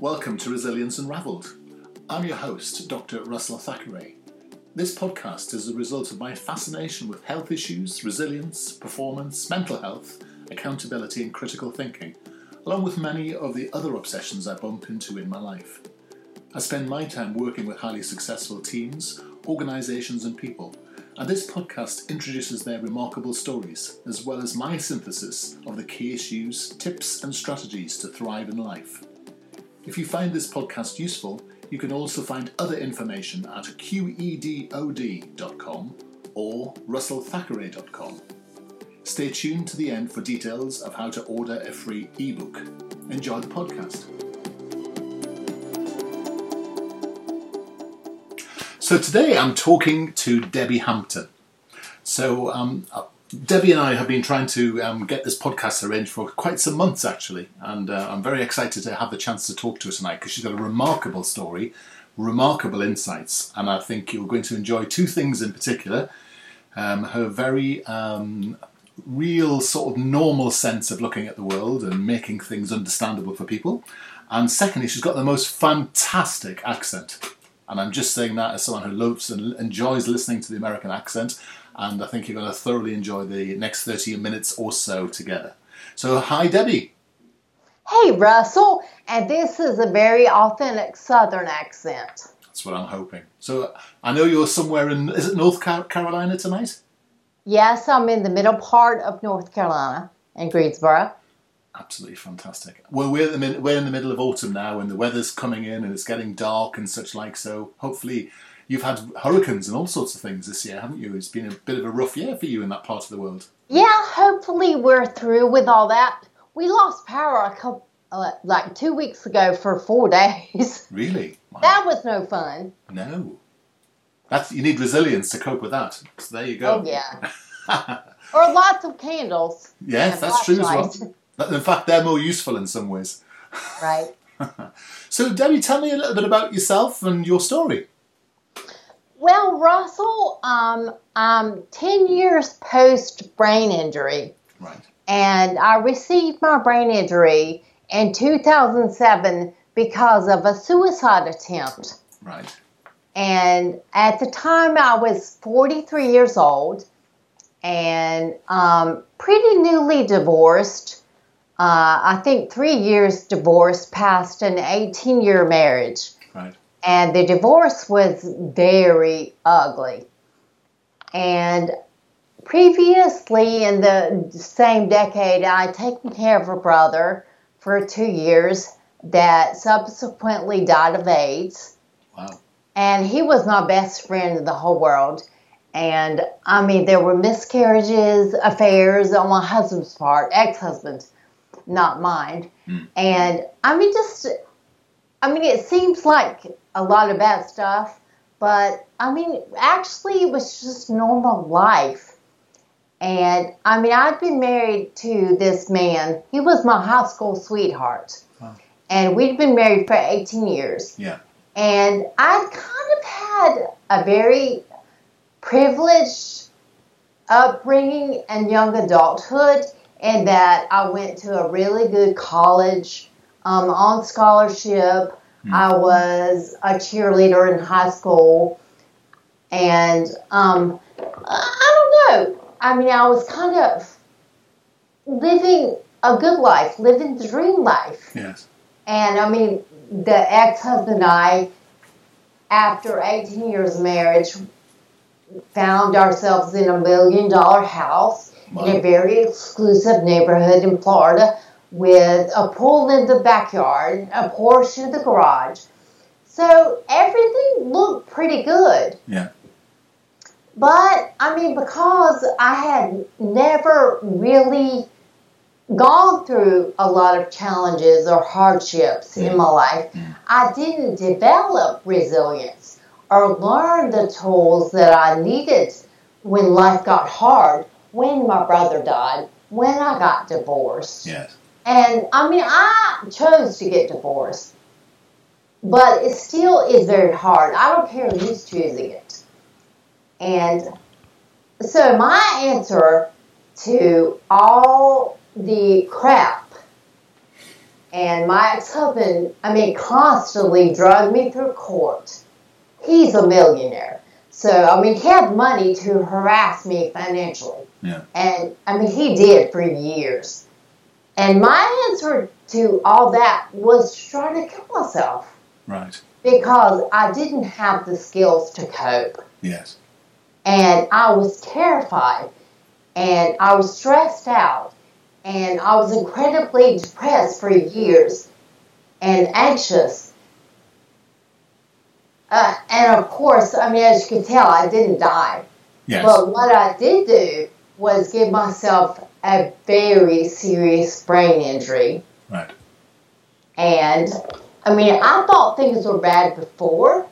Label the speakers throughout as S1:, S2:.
S1: Welcome to Resilience Unraveled. I'm your host, Dr. Russell Thackeray. This podcast is a result of my fascination with health issues, resilience, performance, mental health, accountability, and critical thinking, along with many of the other obsessions I bump into in my life. I spend my time working with highly successful teams, organisations, and people, and this podcast introduces their remarkable stories, as well as my synthesis of the key issues, tips, and strategies to thrive in life. If you find this podcast useful, you can also find other information at qedod.com or russellthackeray.com. Stay tuned to the end for details of how to order a free ebook. Enjoy the podcast. So today I'm talking to Debbie Hampton. So um, Debbie and I have been trying to um, get this podcast arranged for quite some months, actually, and uh, I'm very excited to have the chance to talk to her tonight because she's got a remarkable story, remarkable insights, and I think you're going to enjoy two things in particular. Um, her very um, real, sort of normal sense of looking at the world and making things understandable for people, and secondly, she's got the most fantastic accent. And I'm just saying that as someone who loves and enjoys listening to the American accent and I think you're going to thoroughly enjoy the next 30 minutes or so together. So, hi, Debbie.
S2: Hey, Russell, and this is a very authentic Southern accent.
S1: That's what I'm hoping. So, I know you're somewhere in, is it North Carolina tonight?
S2: Yes, I'm in the middle part of North Carolina in Greensboro.
S1: Absolutely fantastic. Well, we're in, the, we're in the middle of autumn now, and the weather's coming in, and it's getting dark and such like. So, hopefully, you've had hurricanes and all sorts of things this year, haven't you? It's been a bit of a rough year for you in that part of the world.
S2: Yeah, hopefully we're through with all that. We lost power a couple, uh, like two weeks ago for four days.
S1: Really?
S2: Wow. That was no fun.
S1: No. That's you need resilience to cope with that. So there you go.
S2: Oh yeah. or lots of candles.
S1: Yes, that's true as well. In fact, they're more useful in some ways.
S2: Right.
S1: so, Debbie, tell me a little bit about yourself and your story.
S2: Well, Russell, um, I'm 10 years post brain injury.
S1: Right.
S2: And I received my brain injury in 2007 because of a suicide attempt.
S1: Right.
S2: And at the time, I was 43 years old and um, pretty newly divorced. Uh, I think three years divorced past an 18 year marriage.
S1: Right
S2: and the divorce was very ugly. And previously, in the same decade, I had taken care of a brother for two years that subsequently died of AIDS.
S1: Wow.
S2: And he was my best friend in the whole world. And I mean, there were miscarriages, affairs on my husband's part, ex husband, not mine. Mm. And I mean, just, I mean, it seems like a lot of bad stuff. But I mean, actually, it was just normal life. And I mean, I'd been married to this man. He was my high school sweetheart. Wow. And we'd been married for 18 years.
S1: Yeah.
S2: And I'd kind of had a very privileged upbringing and young adulthood in that I went to a really good college um, on scholarship. Mm. I was a cheerleader in high school, and um, I don't know. I mean, I was kind of living a good life, living the dream life.
S1: Yes.
S2: And I mean, the ex-husband and I, after 18 years of marriage, found ourselves in a million dollar house wow. in a very exclusive neighborhood in Florida with a pool in the backyard, a Porsche in the garage. So everything looked pretty good.
S1: Yeah.
S2: But I mean, because I had never really gone through a lot of challenges or hardships in my life, I didn't develop resilience or learn the tools that I needed when life got hard, when my brother died, when I got divorced.
S1: Yes.
S2: And I mean, I chose to get divorced, but it still is very hard. I don't care who's choosing it. And so, my answer to all the crap And my ex husband, I mean, constantly drug me through court. He's a millionaire. So, I mean, he had money to harass me financially.
S1: Yeah.
S2: And, I mean, he did for years. And my answer to all that was to try to kill myself
S1: Right.
S2: because I didn't have the skills to cope.
S1: Yes.
S2: And I was terrified and I was stressed out and I was incredibly depressed for years and anxious. Uh, and of course, I mean, as you can tell, I didn't die.
S1: Yes.
S2: But what I did do was give myself a very serious brain injury.
S1: right.
S2: And I mean, I thought things were bad before.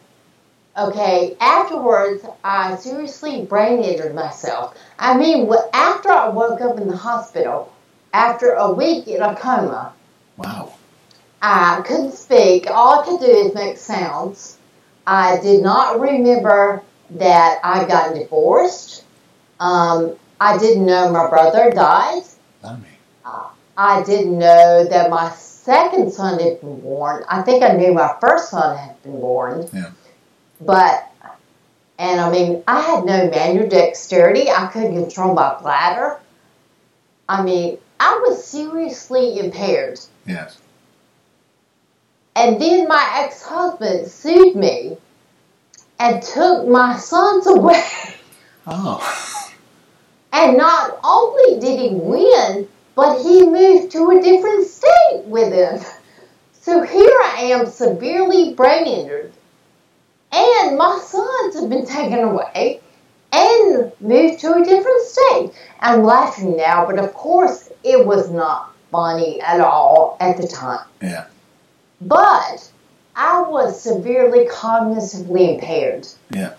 S2: Okay, afterwards, I seriously brain injured myself. I mean, after I woke up in the hospital, after a week in a coma,
S1: Wow.
S2: I couldn't speak. All I could do is make sounds. I did not remember that I got divorced. Um, I didn't know my brother died.
S1: Blimey.
S2: Uh, I didn't know that my second son had been born. I think I knew my first son had been born.
S1: Yeah.
S2: But, and I mean, I had no manual dexterity. I couldn't control my bladder. I mean, I was seriously impaired.
S1: Yes.
S2: And then my ex husband sued me and took my sons away.
S1: Oh.
S2: And not only did he win, but he moved to a different state with him. So here I am, severely brain injured, and my sons have been taken away and moved to a different state. I'm laughing now, but of course it was not funny at all at the time.
S1: Yeah.
S2: But I was severely cognitively impaired.
S1: Yeah.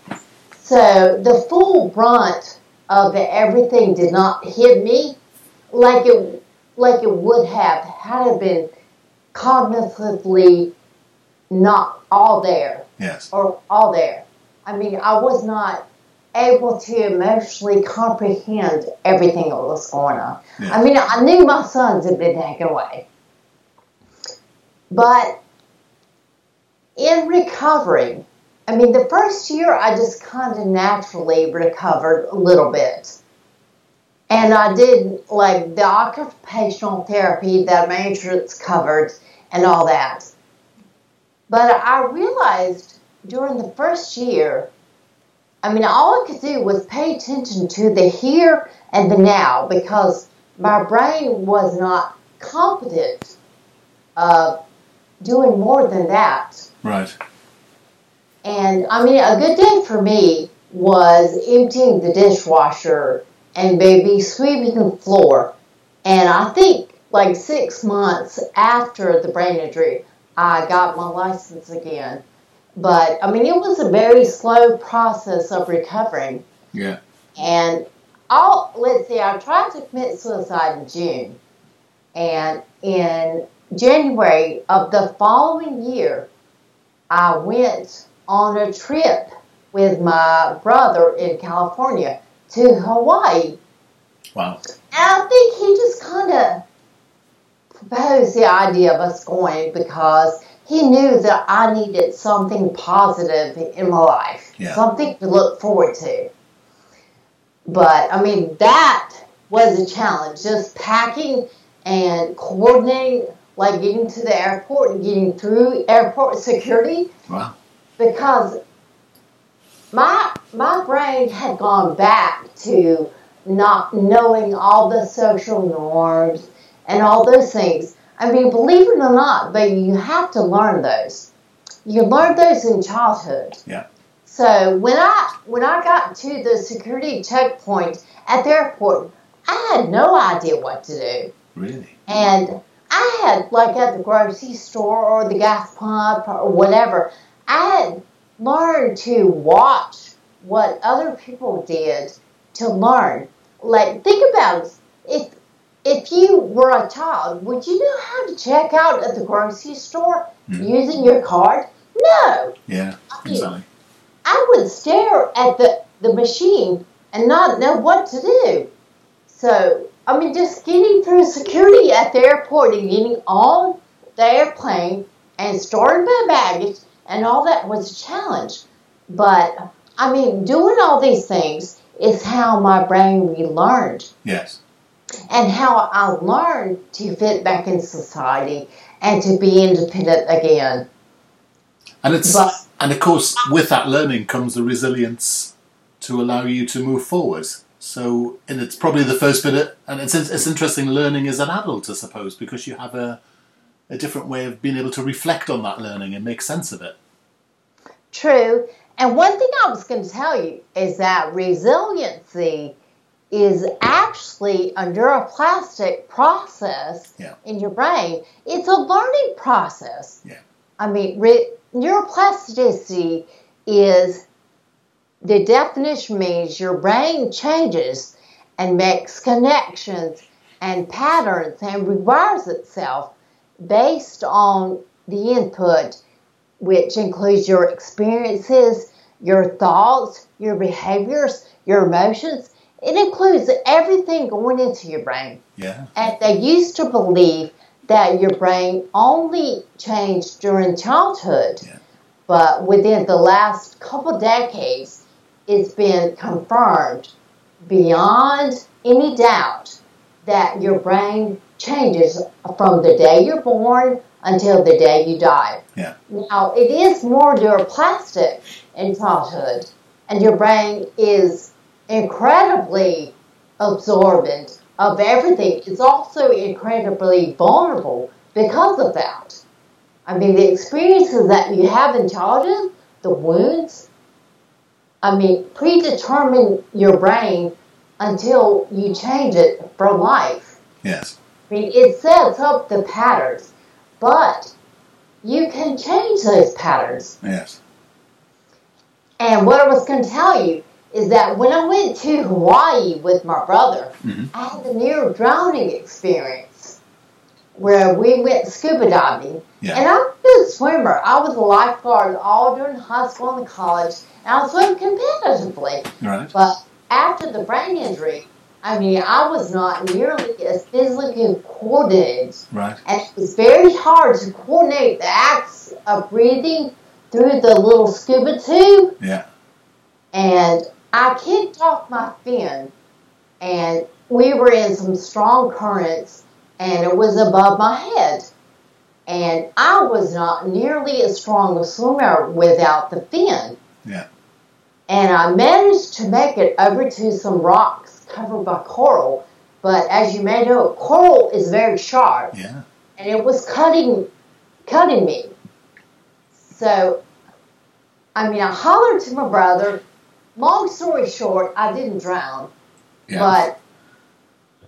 S2: So the full brunt of the everything did not hit me like it like it would have had it been cognitively not all there
S1: Yes.
S2: or all there. I mean, I was not able to emotionally comprehend everything that was going on.
S1: Yeah.
S2: I mean, I knew my sons had been taken away. But in recovering, I mean, the first year I just kind of naturally recovered a little bit. And I did like the occupational therapy that my insurance covered and all that. But I realized during the first year, I mean, all I could do was pay attention to the here and the now because my brain was not competent of doing more than that.
S1: Right.
S2: And I mean, a good day for me was emptying the dishwasher and maybe sweeping the floor. And I think like six months after the brain injury, I got my license again. But I mean, it was a very slow process of recovering.
S1: Yeah.
S2: And I'll, let's see, I tried to commit suicide in June. And in January of the following year, I went on a trip with my brother in California to Hawaii.
S1: Wow.
S2: And I think he just kind of proposed the idea of us going because he knew that I needed something positive in my life,
S1: Yeah.
S2: something to look forward to. But I mean, that was a challenge, just packing and coordinating, like getting to the airport and getting through airport security
S1: Wow.
S2: Because my my brain had gone back to not knowing all the social norms and all those things. I mean, believe it or not, but you have to learn those. You learn those in childhood.
S1: Yeah.
S2: So when I when I got to the security checkpoint at the airport, I had no idea what to do.
S1: Really.
S2: And I had, like at the grocery store or the gas pump or whatever, I had learned to watch what other people did to learn. Like, think about it. If, if you were a child, would you know how to check out at the grocery store
S1: Mhm.
S2: using your card? No.
S1: Yeah. Exactly.
S2: I would stare at the, the machine and not know what to do. So, I mean, just getting through security at the airport and getting on the airplane and storing my baggage and all that was a challenge. But I mean, doing all these things is how my brain relearned
S1: Yes.
S2: and how I learned to fit back in society and to be independent again.
S1: And it's
S2: But-
S1: and of course with that learning comes the resilience to allow you to move forward. So and it's probably the first bit of, and it's it's interesting learning as an adult, I suppose, because you have a a different way of being able to reflect on that learning and make sense of it.
S2: True. And one thing I was going to tell you is that resiliency is actually a neuroplastic process
S1: Yeah.
S2: in your brain. It's a learning process.
S1: Yeah.
S2: I mean, re- neuroplasticity is the definition means your brain changes and makes connections and patterns and rewires itself based on the input which includes your experiences, your thoughts, your behaviors, your emotions. It includes everything going into your brain.
S1: Yeah.
S2: And they used to believe that your brain only changed during childhood.
S1: Yeah.
S2: But within the last couple decades, it's been confirmed beyond any doubt that your brain changes from the day you're born until the day you die.
S1: Yeah.
S2: Now, it is more neuroplastic in childhood, and your brain is incredibly absorbent of everything. It's also incredibly vulnerable because of that. I mean, the experiences that you have in childhood, the wounds, I mean, predetermine your brain until you change it for life.
S1: Yes.
S2: I mean, it sets up the patterns, but you can change those patterns.
S1: Yes.
S2: And what I was going to tell you is that when I went to Hawaii with my brother,
S1: Mhm.
S2: I had a near drowning experience where we went scuba diving.
S1: Yeah.
S2: And I'm a good swimmer. I was a lifeguard all during high school and college, and I swam competitively.
S1: Right.
S2: But after the brain injury, I mean, I was not nearly as physically coordinated
S1: Right.
S2: and it was very hard to coordinate the acts of breathing through the little scuba tube.
S1: Yeah.
S2: And I kicked off my fin, and we were in some strong currents, and it was above my head. And I was not nearly as strong a swimmer without the fin.
S1: Yeah.
S2: And I managed to make it over to some rocks covered by coral. But as you may know, coral is very sharp
S1: Yeah.
S2: and it was cutting cutting me. So I mean I hollered to my brother. Long story short, I didn't drown.
S1: Yeah.
S2: But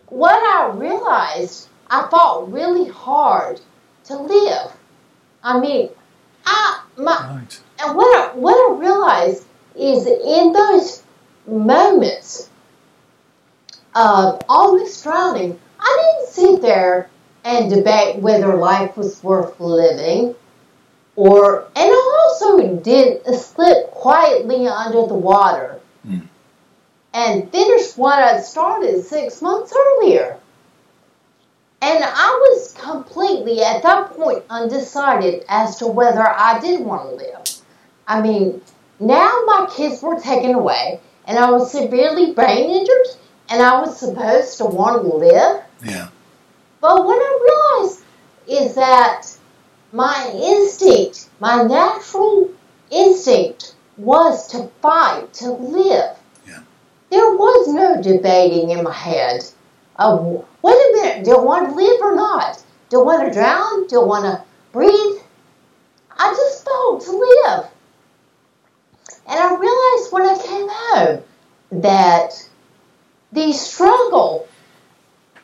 S2: what I realized, I fought really hard to live. I mean, I my
S1: right.
S2: and what I, what I realized is in those moments of almost drowning, I didn't sit there and debate whether life was worth living, or and I also did slip quietly under the water
S1: Hmm.
S2: and finish what I started six months earlier. And I was completely at that point undecided as to whether I did want to live. I mean, now my kids were taken away, and I was severely brain injured, and I was supposed to want to live.
S1: Yeah.
S2: But what I realized is that my instinct, my natural instinct, was to fight, to live.
S1: Yeah.
S2: There was no debating in my head of, wait a minute, do I want to live or not? Do I want to drown? Do I want to breathe? I just fought to live. And I realized when I came home that the struggle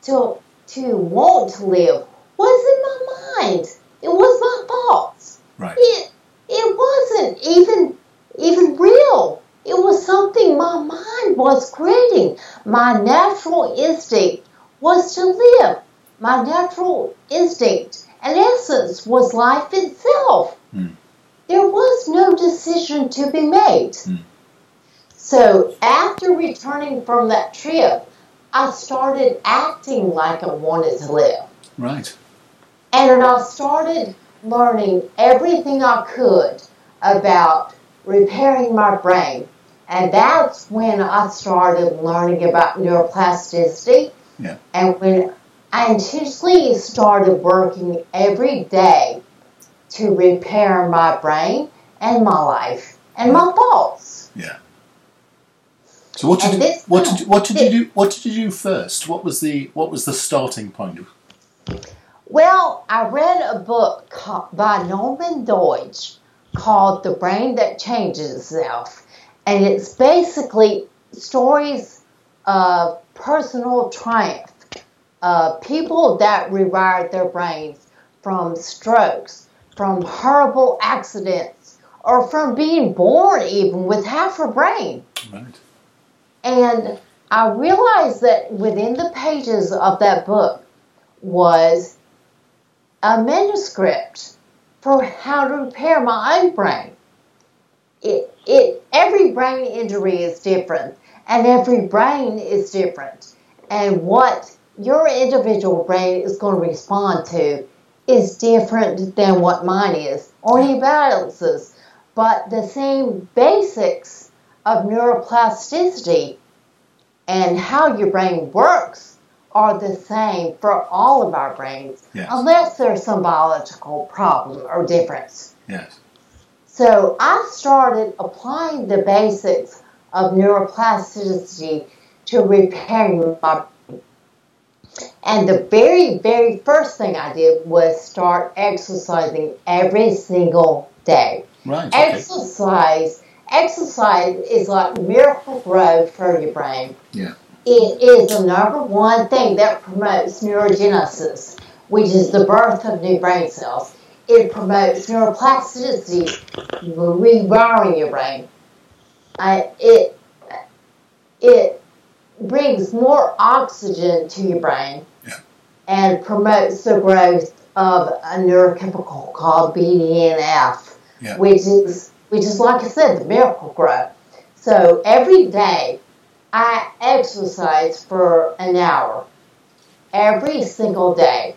S2: to to want to live was in my mind. It was my thoughts.
S1: Right.
S2: It it wasn't even even real. It was something my mind was creating. My natural instinct was to live. My natural instinct and essence was life itself.
S1: Hmm.
S2: There was no decision to be made.
S1: Hmm.
S2: So after returning from that trip, I started acting like I wanted to live.
S1: Right.
S2: And I started learning everything I could about repairing my brain. And that's when I started learning about neuroplasticity.
S1: Yeah.
S2: And when I intentionally started working every day to repair my brain and my life and my thoughts.
S1: Yeah. So what did you, what did what did you do what did you do first? What was the what was the starting point?
S2: Well, I read a book by Norman Doidge called The Brain That Changes Itself. And it's basically stories of personal triumph, uh, people that rewired their brains from strokes, from horrible accidents, or from being born even with half a brain.
S1: Right.
S2: And I realized that within the pages of that book was a manuscript for how to repair my own brain. It, it, every brain injury is different, and every brain is different. And what your individual brain is going to respond to is different than what mine is, or anybody else's. But the same basics of neuroplasticity and how your brain works are the same for all of our brains,
S1: Yes.
S2: unless there's some biological problem or difference.
S1: Yes.
S2: So I started applying the basics of neuroplasticity to repairing my brain. And the very, very first thing I did was start exercising every single day.
S1: Right. Okay.
S2: Exercise, is like miracle grow for your brain.
S1: Yeah.
S2: It is the number one thing that promotes neurogenesis, which is the birth of new brain cells. It promotes neuroplasticity, rewiring your brain. Uh, it it brings more oxygen to your brain
S1: Yeah.
S2: and promotes the growth of a neurochemical called BDNF,
S1: Yeah.
S2: which is which is like I said, the miracle grow. So every day I exercise for an hour every single day.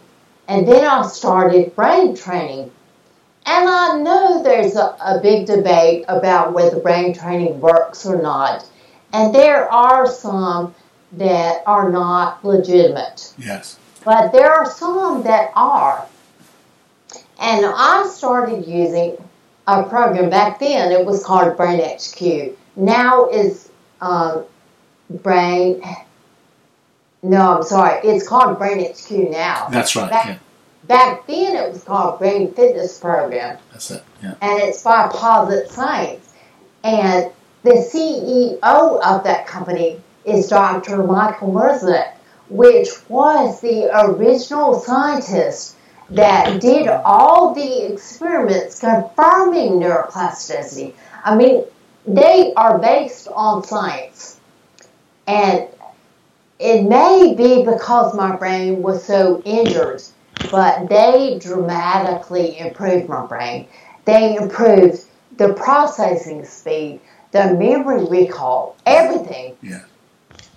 S2: And then I started brain training. And I know there's a, a big debate about whether brain training works or not. And there are some that are not legitimate,
S1: Yes.
S2: but there are some that are. And I started using a program back then, it was called Brain HQ. Now is um, Brain. No, I'm sorry. It's called Brain HQ now.
S1: That's right.
S2: Back,
S1: Yeah.
S2: back then, it was called Brain Fitness Program,
S1: That's it. Yeah.
S2: and it's by Posit Science. And the CEO of that company is Dr. Michael Merzenich, which was the original scientist that did all the experiments confirming neuroplasticity. I mean, they are based on science. And it may be because my brain was so injured, but they dramatically improved my brain. They improved the processing speed, the memory recall, everything.
S1: Yeah.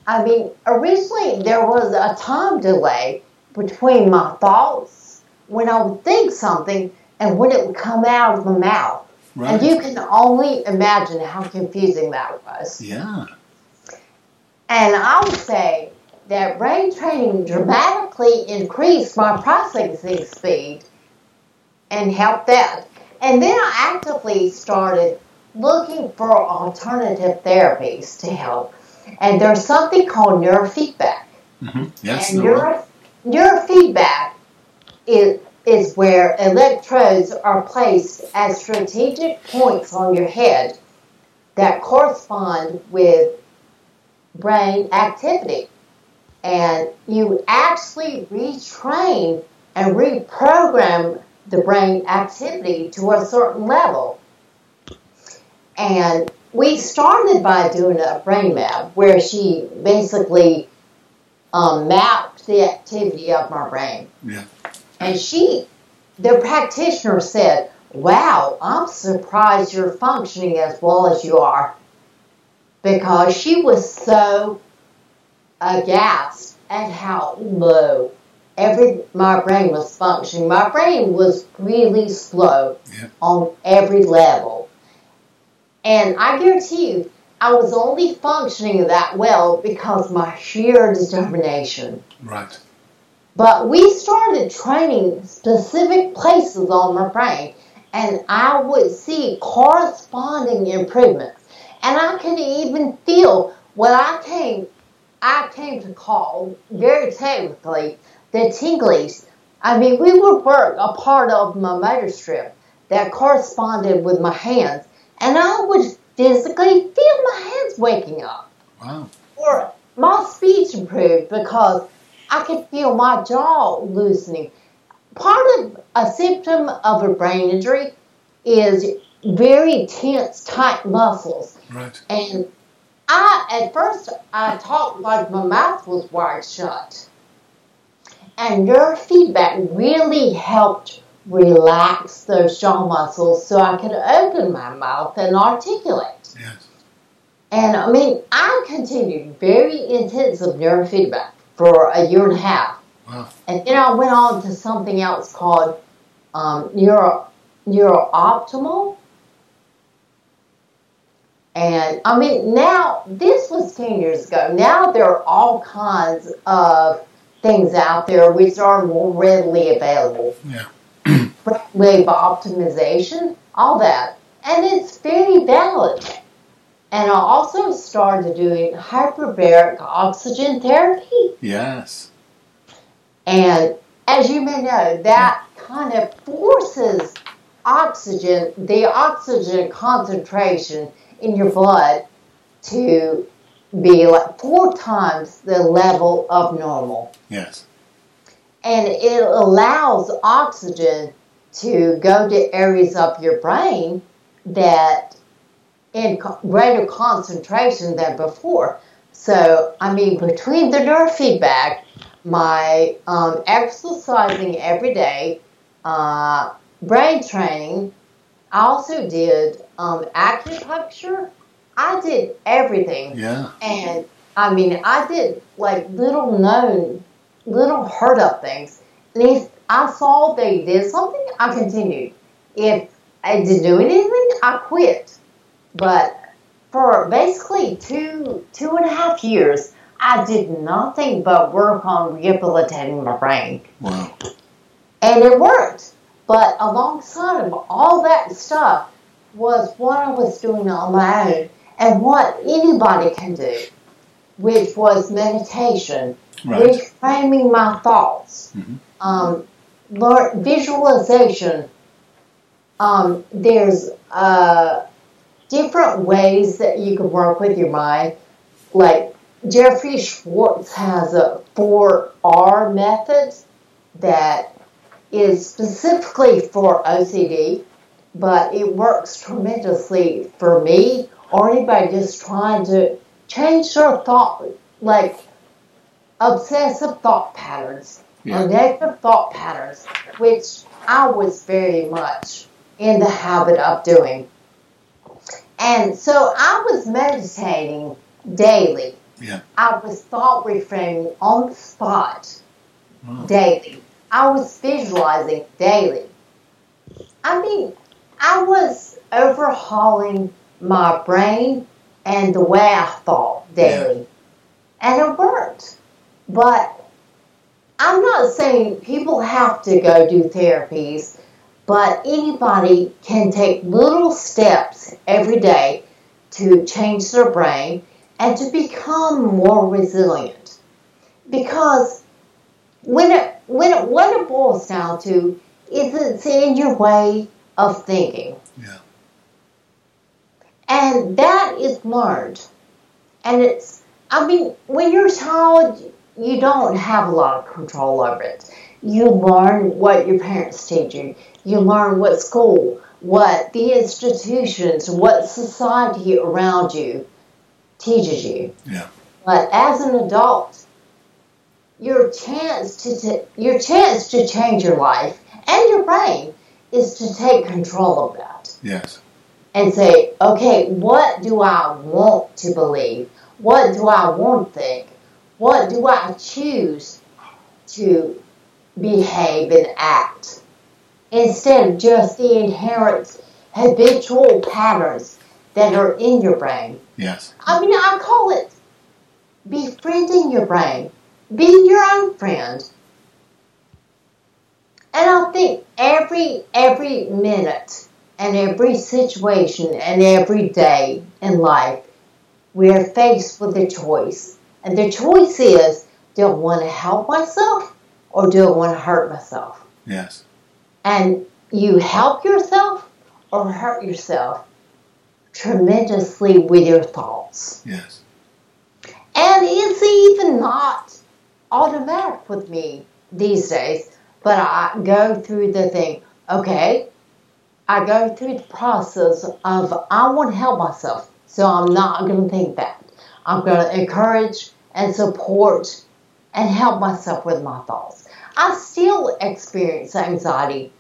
S2: I mean, originally there was a time delay between my thoughts when I would think something and when it would come out of my mouth.
S1: Right.
S2: And you can only imagine how confusing that was.
S1: yeah.
S2: And I would say that brain training dramatically increased my processing speed and helped that. And then I actively started looking for alternative therapies to help. And there's something called neurofeedback.
S1: Mm-hmm. Yes.
S2: and neuro, neurofeedback is, is where electrodes are placed at strategic points on your head that correspond with brain activity. And you actually retrain and reprogram the brain activity to a certain level. And we started by doing a brain map where she basically um, mapped the activity of my brain.
S1: Yeah.
S2: And she, the practitioner said, Wow, I'm surprised you're functioning as well as you are. Because she was so aghast at how low every my brain was functioning. My brain was really slow
S1: Yeah.
S2: on every level. And I guarantee you, I was only functioning that well because my sheer determination.
S1: Right.
S2: But we started training specific places on my brain, and I would see corresponding improvements. And I could even feel what I came I came to call very technically the tinglies. I mean, we would work a part of my motor strip that corresponded with my hands, and I would physically feel my hands waking up
S1: Wow.
S2: or my speech improved because I could feel my jaw loosening. Part of a symptom of a brain injury is very tense, tight muscles.
S1: Right.
S2: And I, at first, I talked like my mouth was wired shut. And neurofeedback really helped relax those jaw muscles so I could open my mouth and articulate.
S1: Yes.
S2: And I mean, I continued very intensive neurofeedback for a year and a half.
S1: Wow.
S2: And then I went on to something else called um, neuro NeurOptimal. And I mean, now this was 10 years ago. Now there are all kinds of things out there which are more readily available.
S1: Yeah.
S2: Wave optimization, all that. And it's very valid. And I also started doing hyperbaric oxygen therapy.
S1: Yes.
S2: And as you may know, that kind of forces oxygen, the oxygen concentration in your blood to be like four times the level of normal.
S1: Yes.
S2: And it allows oxygen to go to areas of your brain that in co- greater concentration than before. So, I mean, between the neurofeedback, my um, exercising every day, uh, brain training, I also did um, acupuncture. I did everything.
S1: Yeah.
S2: And I mean, I did like little known, little heard of things. And if I saw they did something, I continued. If I didn't do anything, I quit. But for basically two two and a half years, I did nothing but work on rehabilitating my brain.
S1: Wow.
S2: And it worked. But alongside of all that stuff was what I was doing on my own and what anybody can do, which was meditation,
S1: Right.
S2: reframing my thoughts,
S1: Mhm.
S2: um, learn, visualization. Um, there's uh, different ways that you can work with your mind. Like Jeffrey Schwartz has a 4R method that is specifically for OCD, but it works tremendously for me or anybody just trying to change their thought, like obsessive thought patterns
S1: Yeah.
S2: or negative thought patterns, which I was very much in the habit of doing. And so I was meditating daily.
S1: Yeah.
S2: I was thought reframing on the spot
S1: Wow.
S2: daily. I was visualizing daily. I mean, I was overhauling my brain and the way I thought daily. And it worked. But I'm not saying people have to go do therapies, but anybody can take little steps every day to change their brain and to become more resilient. Because when it when it what it boils down to is it's in your way of thinking.
S1: Yeah.
S2: And that is learned. And it's, I mean, when you're a child, you don't have a lot of control over it. You learn what your parents teach you, you learn what school, what the institutions, what society around you teaches you.
S1: Yeah.
S2: But as an adult, your chance to t- your chance to change your life and your brain is to take control of that
S1: Yes.
S2: and say, okay, what do I want to believe? What do I want to think? What do I choose to behave and act instead of just the inherent habitual patterns that are in your brain.
S1: Yes.
S2: I mean, I call it befriending your brain, being your own friend. And I think every every minute and every situation and every day in life, we are faced with a choice. And the choice is do I want to help myself or do I want to hurt myself?
S1: Yes.
S2: And you help yourself or hurt yourself tremendously with your thoughts.
S1: Yes.
S2: And it's even not automatic with me these days, but I go through the thing, okay, I go through the process of I want to help myself, so I'm not going to think that. I'm going to encourage and support and help myself with my thoughts. I still experience anxiety.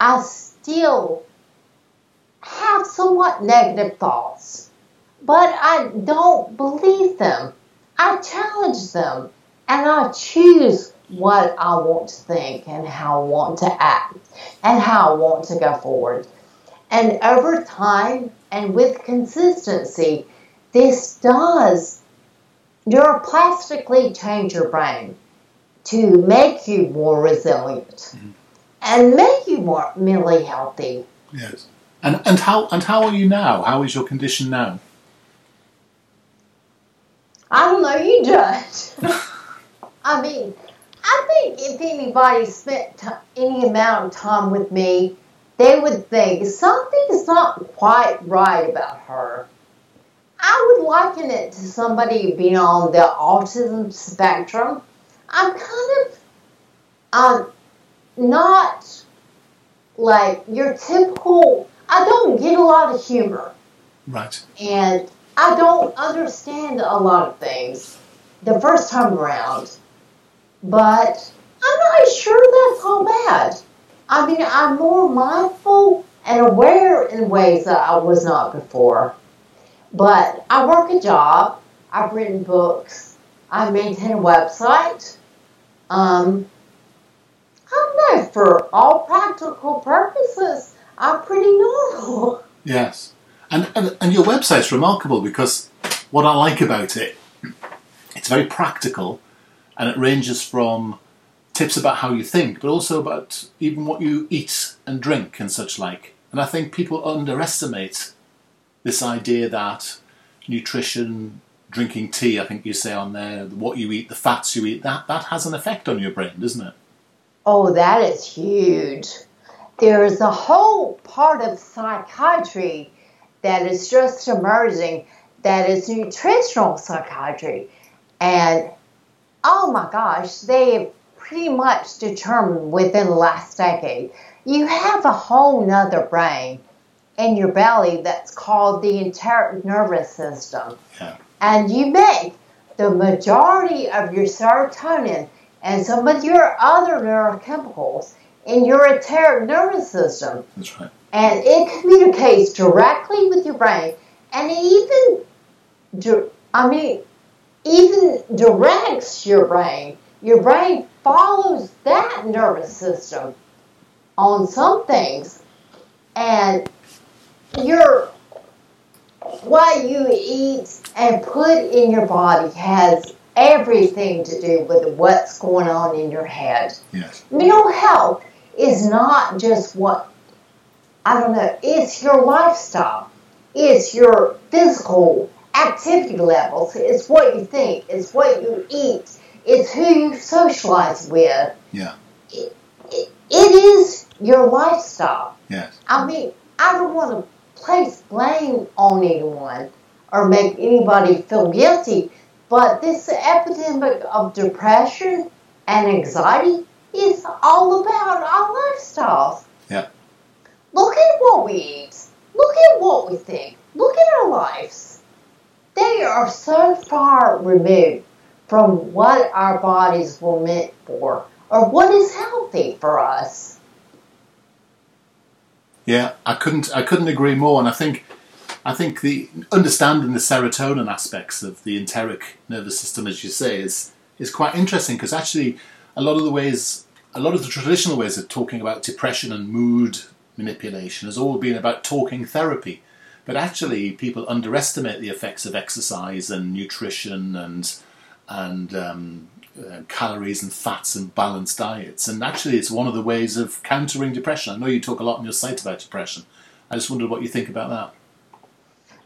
S2: I still have somewhat negative thoughts, but I don't believe them. I challenge them and I choose what I want to think and how I want to act and how I want to go forward. And over time and with consistency, this does neuroplastically change your brain to make you more resilient mm-hmm. and make you more mentally healthy.
S1: Yes. And and how and how are you now? How is your condition now?
S2: I don't know. You judge. I mean, I think if anybody spent t- any amount of time with me, they would think something's not quite right about her. I would liken it to somebody being on the autism spectrum. I'm kind of um, not like your typical. I don't get a lot of humor.
S1: Right.
S2: And I don't understand a lot of things the first time around. But I'm not sure that's all bad. I mean, I'm more mindful and aware in ways that I was not before. But I work a job, I've written books, I maintain a website. Um, I don't know, for all practical purposes, I'm pretty normal.
S1: Yes. And, and, and your website's remarkable because what I like about it, it's very practical and it ranges from tips about how you think, but also about even what you eat and drink and such like. And I think people underestimate this idea that nutrition, drinking tea, I think you say on there, what you eat, the fats you eat, that, that has an effect on your brain, doesn't it?
S2: Oh, that is huge. There is a whole part of psychiatry that is just emerging that is nutritional psychiatry. And oh my gosh, they have pretty much determined within the last decade. You have a whole nother brain in your belly that's called the enteric nervous system.
S1: Yeah.
S2: And you make the majority of your serotonin and some of your other neurochemicals in your enteric nervous system.
S1: That's right.
S2: And it communicates directly with your brain and it even, I mean, even directs your brain. Your brain follows that nervous system on some things. And your what you eat and put in your body has everything to do with what's going on in your head.
S1: Yes.
S2: Mental health is not just what I don't know, it's your lifestyle. It's your physical activity levels. It's what you think. It's what you eat. It's who you socialize with.
S1: Yeah.
S2: It, it, it is your lifestyle.
S1: Yes.
S2: I mean, I don't want to place blame on anyone or make anybody feel guilty, but this epidemic of depression and anxiety is all about our lifestyles.
S1: Yeah.
S2: Look at what we eat. Look at what we think. Look at our lives they are so far removed from what our bodies were meant for or what is healthy for us.
S1: Yeah, I couldn't I couldn't agree more and I think I think the understanding the serotonin aspects of the enteric nervous system as you say is is quite interesting because actually a lot of the ways a lot of the traditional ways of talking about depression and mood manipulation has all been about talking therapy. But actually, people underestimate the effects of exercise and nutrition and and um, uh, calories and fats and balanced diets. And actually, it's one of the ways of countering depression. I know you talk a lot on your site about depression. I just wondered what you think about that.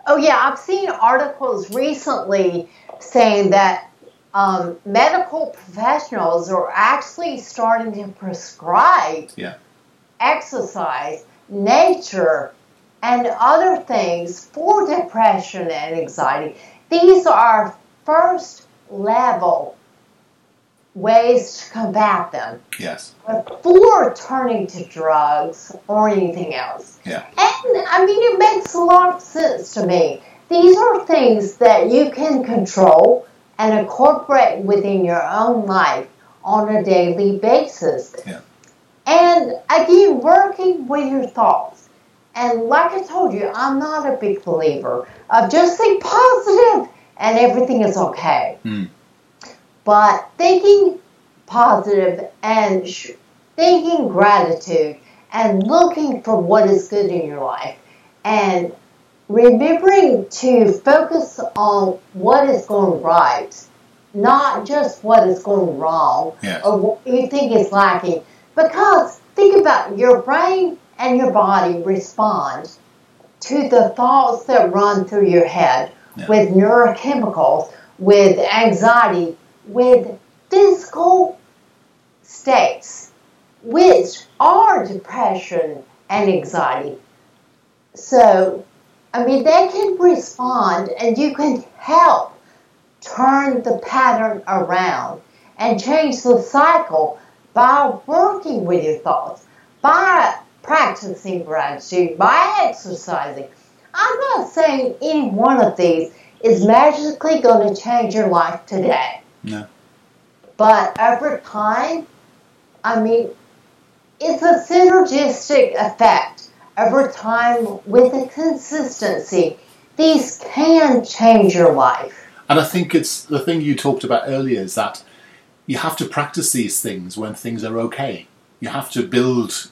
S2: Oh yeah, I've seen articles recently saying that um, medical professionals are actually starting to prescribe
S1: Yeah.
S2: exercise, nature, and other things for depression and anxiety. These are first level ways to combat them
S1: Yes.
S2: before turning to drugs or anything else.
S1: Yeah.
S2: And I mean, it makes a lot of sense to me. These are things that you can control and incorporate within your own life on a daily basis.
S1: Yeah.
S2: And again, working with your thoughts. And like I told you, I'm not a big believer of just think positive and everything is okay.
S1: Mm.
S2: But thinking positive and sh- thinking gratitude and looking for what is good in your life and remembering to focus on what is going right, not just what is going wrong
S1: Yes.
S2: or what you think is lacking. Because think about your brain and your body respond to the thoughts that run through your head
S1: Yeah.
S2: with neurochemicals, with anxiety, with physical states, which are depression and anxiety. So, I mean, they can respond and you can help turn the pattern around and change the cycle by working with your thoughts, by practicing gratitude, by exercising. I'm not saying any one of these is magically going to change your life today.
S1: No.
S2: But over time, I mean, it's a synergistic effect. Over time, with a consistency, these can change your life.
S1: And I think it's the thing you talked about earlier is that you have to practice these things when things are okay. You have to build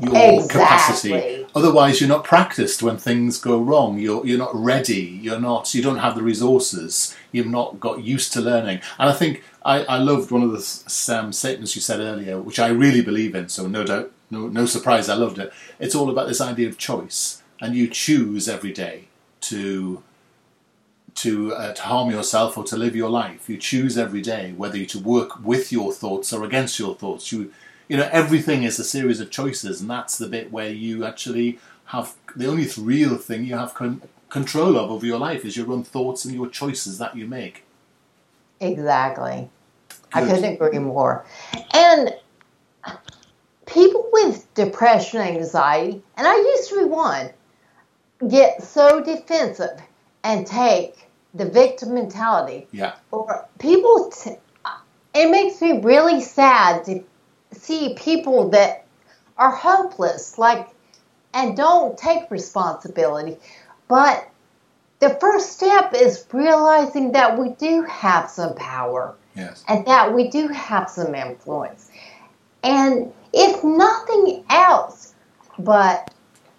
S1: your capacity. Otherwise, you're not practiced when things go wrong. You're you're not ready. You're not. You don't have the resources. You've not got used to learning. And I think I, I loved one of the um, statements you said earlier, which I really believe in. So no doubt, no no surprise, I loved it. It's all about this idea of choice, and you choose every day to to, uh, to harm yourself or to live your life. You choose every day whether you to work with your thoughts or against your thoughts. You, you know, everything is a series of choices, and that's the bit where you actually have the only real thing you have con- control of over your life is your own thoughts and your choices that you make.
S2: Exactly. I couldn't agree more. And people with depression, anxiety, and I used to be one, get so defensive and take the victim mentality.
S1: Yeah,
S2: Or people, t- it makes me really sad to see people that are hopeless, like, and don't take responsibility. But the first step is realizing that we do have some power
S1: yes,
S2: and that we do have some influence. And if nothing else, but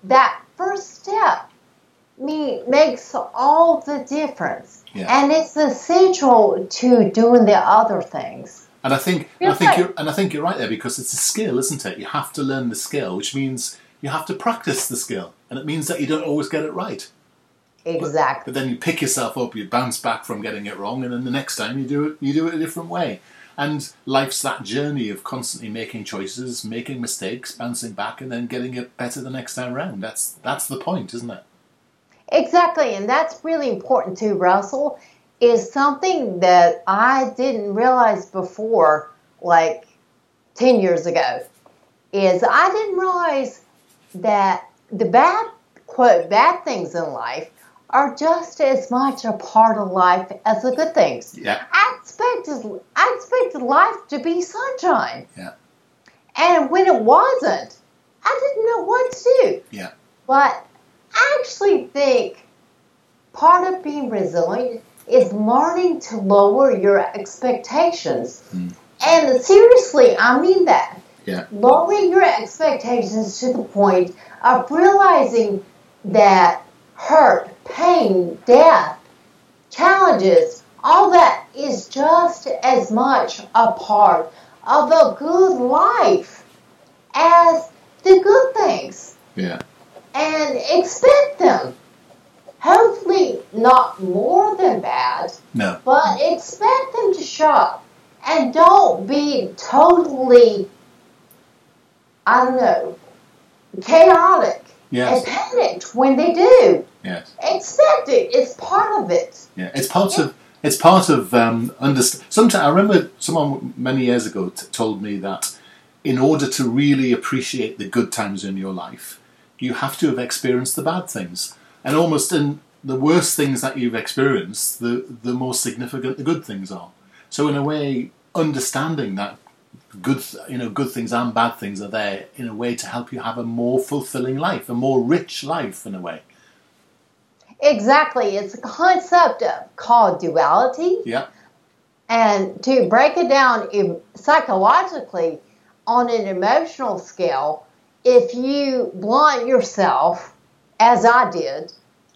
S2: that first step me, makes all the difference. And it's essential to doing the other things.
S1: And I think I
S2: You're
S1: think
S2: right.
S1: you're and I think you're right there because it's a skill, isn't it? You have to learn the skill, which means you have to practice the skill, and it means that you don't always get it right.
S2: Exactly.
S1: But then you pick yourself up, you bounce back from getting it wrong, and then the next time you do it, you do it a different way. And life's that journey of constantly making choices, making mistakes, bouncing back, and then getting it better the next time round. That's that's the point, isn't it?
S2: Exactly, and that's really important too, Russell. Is something that I didn't realize before, like 10 years ago, is I didn't realize that the bad, quote, bad things in life are just as much a part of life as the good things.
S1: Yeah,
S2: I expected, I expected life to be sunshine.
S1: Yeah.
S2: And when it wasn't, I didn't know what to do.
S1: yeah,
S2: But I actually think part of being resilient is learning to lower your expectations.
S1: Mm.
S2: And seriously, I mean that.
S1: Yeah.
S2: Lowering your expectations to the point of realizing that hurt, pain, death, challenges, all that is just as much a part of a good life as the good things
S1: Yeah.
S2: and expect them. Hopefully, not more than bad,
S1: No.
S2: but expect them to show up. And don't be totally, I don't know, chaotic
S1: Yes.
S2: and panicked when they do.
S1: Yes.
S2: Expect it. It's part of it.
S1: Yeah. It's part of. It's part of um, understand. Sometimes I remember someone many years ago t- told me that in order to really appreciate the good times in your life, you have to have experienced the bad things, and almost in the worst things that you've experienced, the the more significant the good things are. So in a way, understanding that good, you know, good things and bad things are there in a way to help you have a more fulfilling life, a more rich life in a way.
S2: Exactly. It's a concept of, called duality.
S1: Yeah.
S2: And to break it down psychologically on an emotional scale, if you blunt yourself, as I did,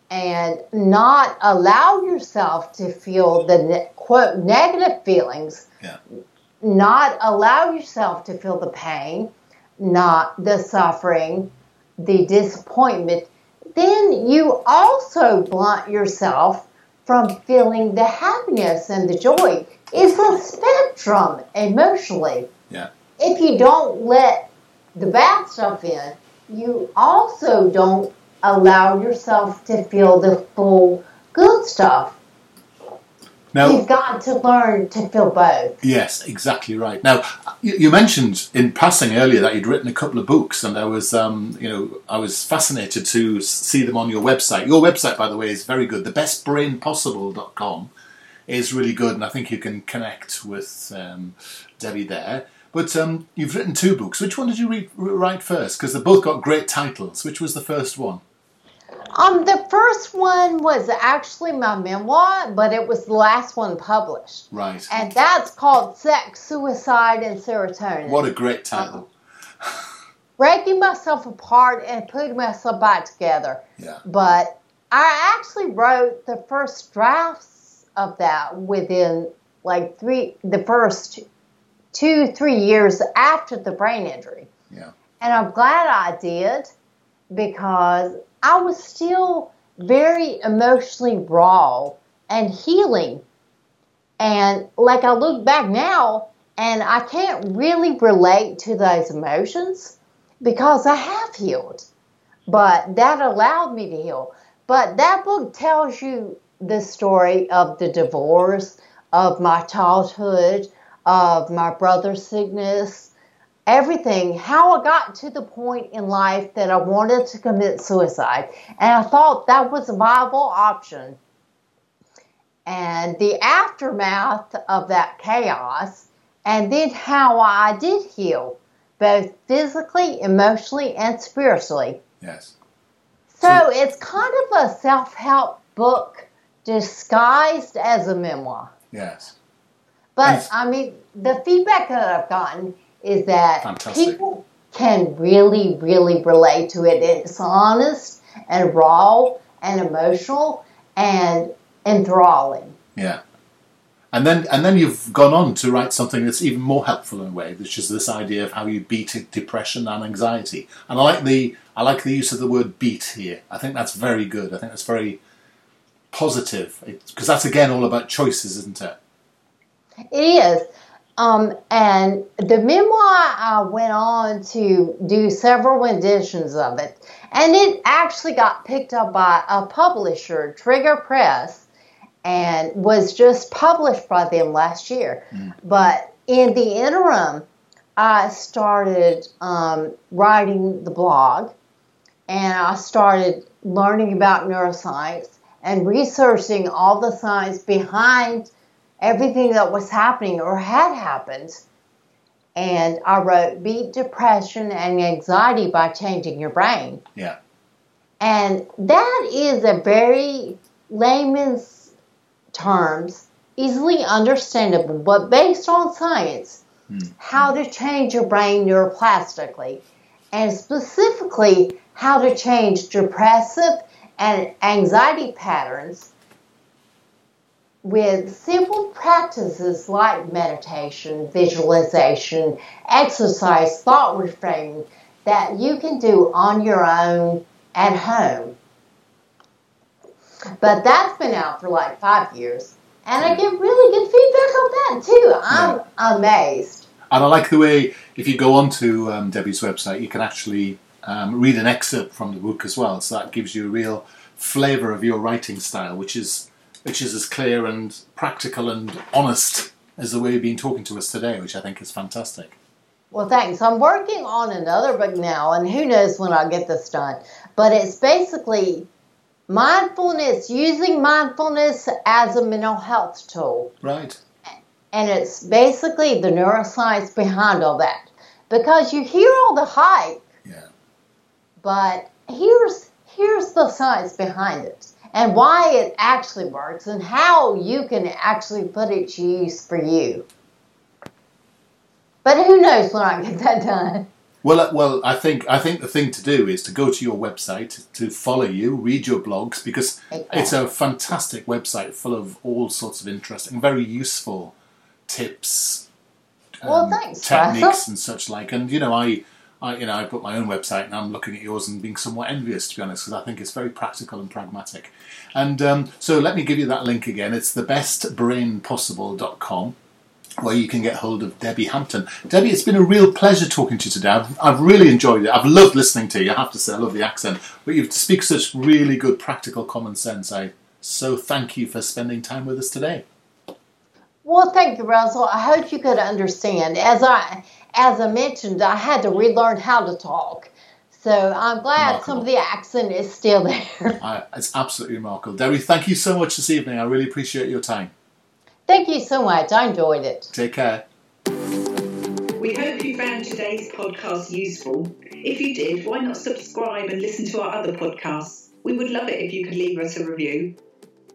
S2: and not allow yourself to feel the ne- quote negative feelings,
S1: Yeah.
S2: not allow yourself to feel the pain, not the suffering, the disappointment, then you also blunt yourself from feeling the happiness and the joy. It's a spectrum emotionally.
S1: Yeah.
S2: If you don't let the bad stuff in, you also don't allow yourself to feel the full good stuff.
S1: Now,
S2: You've got to learn to feel both.
S1: Yes, exactly right. Now, you, you mentioned in passing earlier that you'd written a couple of books, and I was, um, you know, I was fascinated to see them on your website. Your website, by the way, is very good. Thebestbrainpossible.com is really good, and I think you can connect with um, Debbie there. But um, you've written two books. Which one did you read, write first? Because they've both got great titles. Which was the first one?
S2: Um, the first one was actually my memoir, but it was the last one published.
S1: Right.
S2: And that's called Sex, Suicide, and Serotonin.
S1: What a great title.
S2: Breaking myself apart and putting myself back together.
S1: Yeah.
S2: But I actually wrote the first drafts of that within like three, the first two, three years after the brain injury.
S1: Yeah.
S2: And I'm glad I did because I was still very emotionally raw and healing. And like I look back now and I can't really relate to those emotions because I have healed. But that allowed me to heal. But that book tells you the story of the divorce, of my childhood, of my brother's sickness, everything, how I got to the point in life that I wanted to commit suicide. And I thought that was a viable option. And the aftermath of that chaos, and then how I did heal, both physically, emotionally, and spiritually.
S1: Yes.
S2: So
S1: So-
S2: it's kind of a self help book disguised as a memoir.
S1: Yes.
S2: But I mean, the feedback that I've gotten is that
S1: Fantastic.
S2: people can really, really relate to it. It's honest and raw and emotional and enthralling.
S1: Yeah. And then and then you've gone on to write something that's even more helpful in a way, which is this idea of how you beat depression and anxiety. And I like the I like the use of the word beat here. I think that's very good. I think that's very positive because that's again all about choices, isn't it?
S2: It is. Um, and the memoir, I went on to do several editions of it. And it actually got picked up by a publisher, Trigger Press, and was just published by them last year. But in the interim, I started um, writing the blog and I started learning about neuroscience and researching all the science behind everything that was happening or had happened. And I wrote Beat Depression and Anxiety by Changing Your Brain.
S1: Yeah.
S2: And that is a very layman's terms, easily understandable, but based on science, hmm. how to change your brain neuroplastically, and specifically how to change depressive and anxiety patterns with simple practices like meditation, visualization, exercise, thought reframing that you can do on your own at home. But that's been out for like five years. And I get really good feedback on that too. I'm amazed.
S1: And I like the way, if you go onto um, Debbie's website, you can actually um, read an excerpt from the book as well. So that gives you a real flavour of your writing style, which is which is as clear and practical and honest as the way you've been talking to us today, which I think is fantastic.
S2: Well, thanks. I'm working on another book now, and who knows when I'll get this done. But it's basically mindfulness, using mindfulness as a mental health tool.
S1: Right.
S2: And it's basically the neuroscience behind all that. Because you hear all the hype,
S1: Yeah.
S2: but here's here's the science behind it and why it actually works and how you can actually put it to use for you. But who knows when I get that done?
S1: Well, uh, well, I think I think the thing to do is to go to your website to follow you, read your blogs because it's a fantastic website full of all sorts of interesting, very useful tips,
S2: Well,
S1: um,
S2: thanks,
S1: techniques,
S2: Russell.
S1: and such like. And you know, I, I, you know, I put my own website, and I'm looking at yours and being somewhat envious, to be honest, because I think it's very practical and pragmatic. And um, so, let me give you that link again. It's thebestbrainpossible.com where you can get hold of Debbie Hampton. Debbie, it's been a real pleasure talking to you today. I've, I've really enjoyed it. I've loved listening to you. I have to say, I love the accent. But you speak such really good, practical common sense. I so thank you for spending time with us today.
S2: Well, thank you, Russell. I hope you could understand. As I as I mentioned, I had to relearn how to talk. So I'm glad some of the accent is still there.
S1: I, it's absolutely remarkable. Debbie, thank you so much this evening. I really appreciate your time.
S2: Thank you so much. I enjoyed it.
S1: Take care.
S3: We hope you found today's podcast useful. If you did, why not subscribe and listen to our other podcasts? We would love it if you could leave us a review.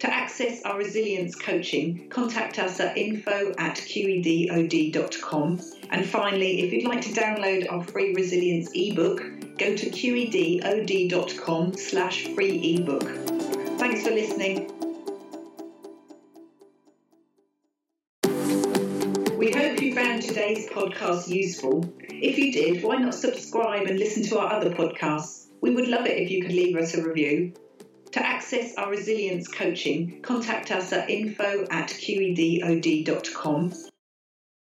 S3: To access our resilience coaching, contact us at info at qedod.com. And finally, if you'd like to download our free resilience ebook, go to qedod.com slash free ebook. Thanks for listening. We hope you found today's podcast useful. If you did, why not subscribe and listen to our other podcasts? We would love it if you could leave us a review. To access our resilience coaching, contact us at info at qedod.com.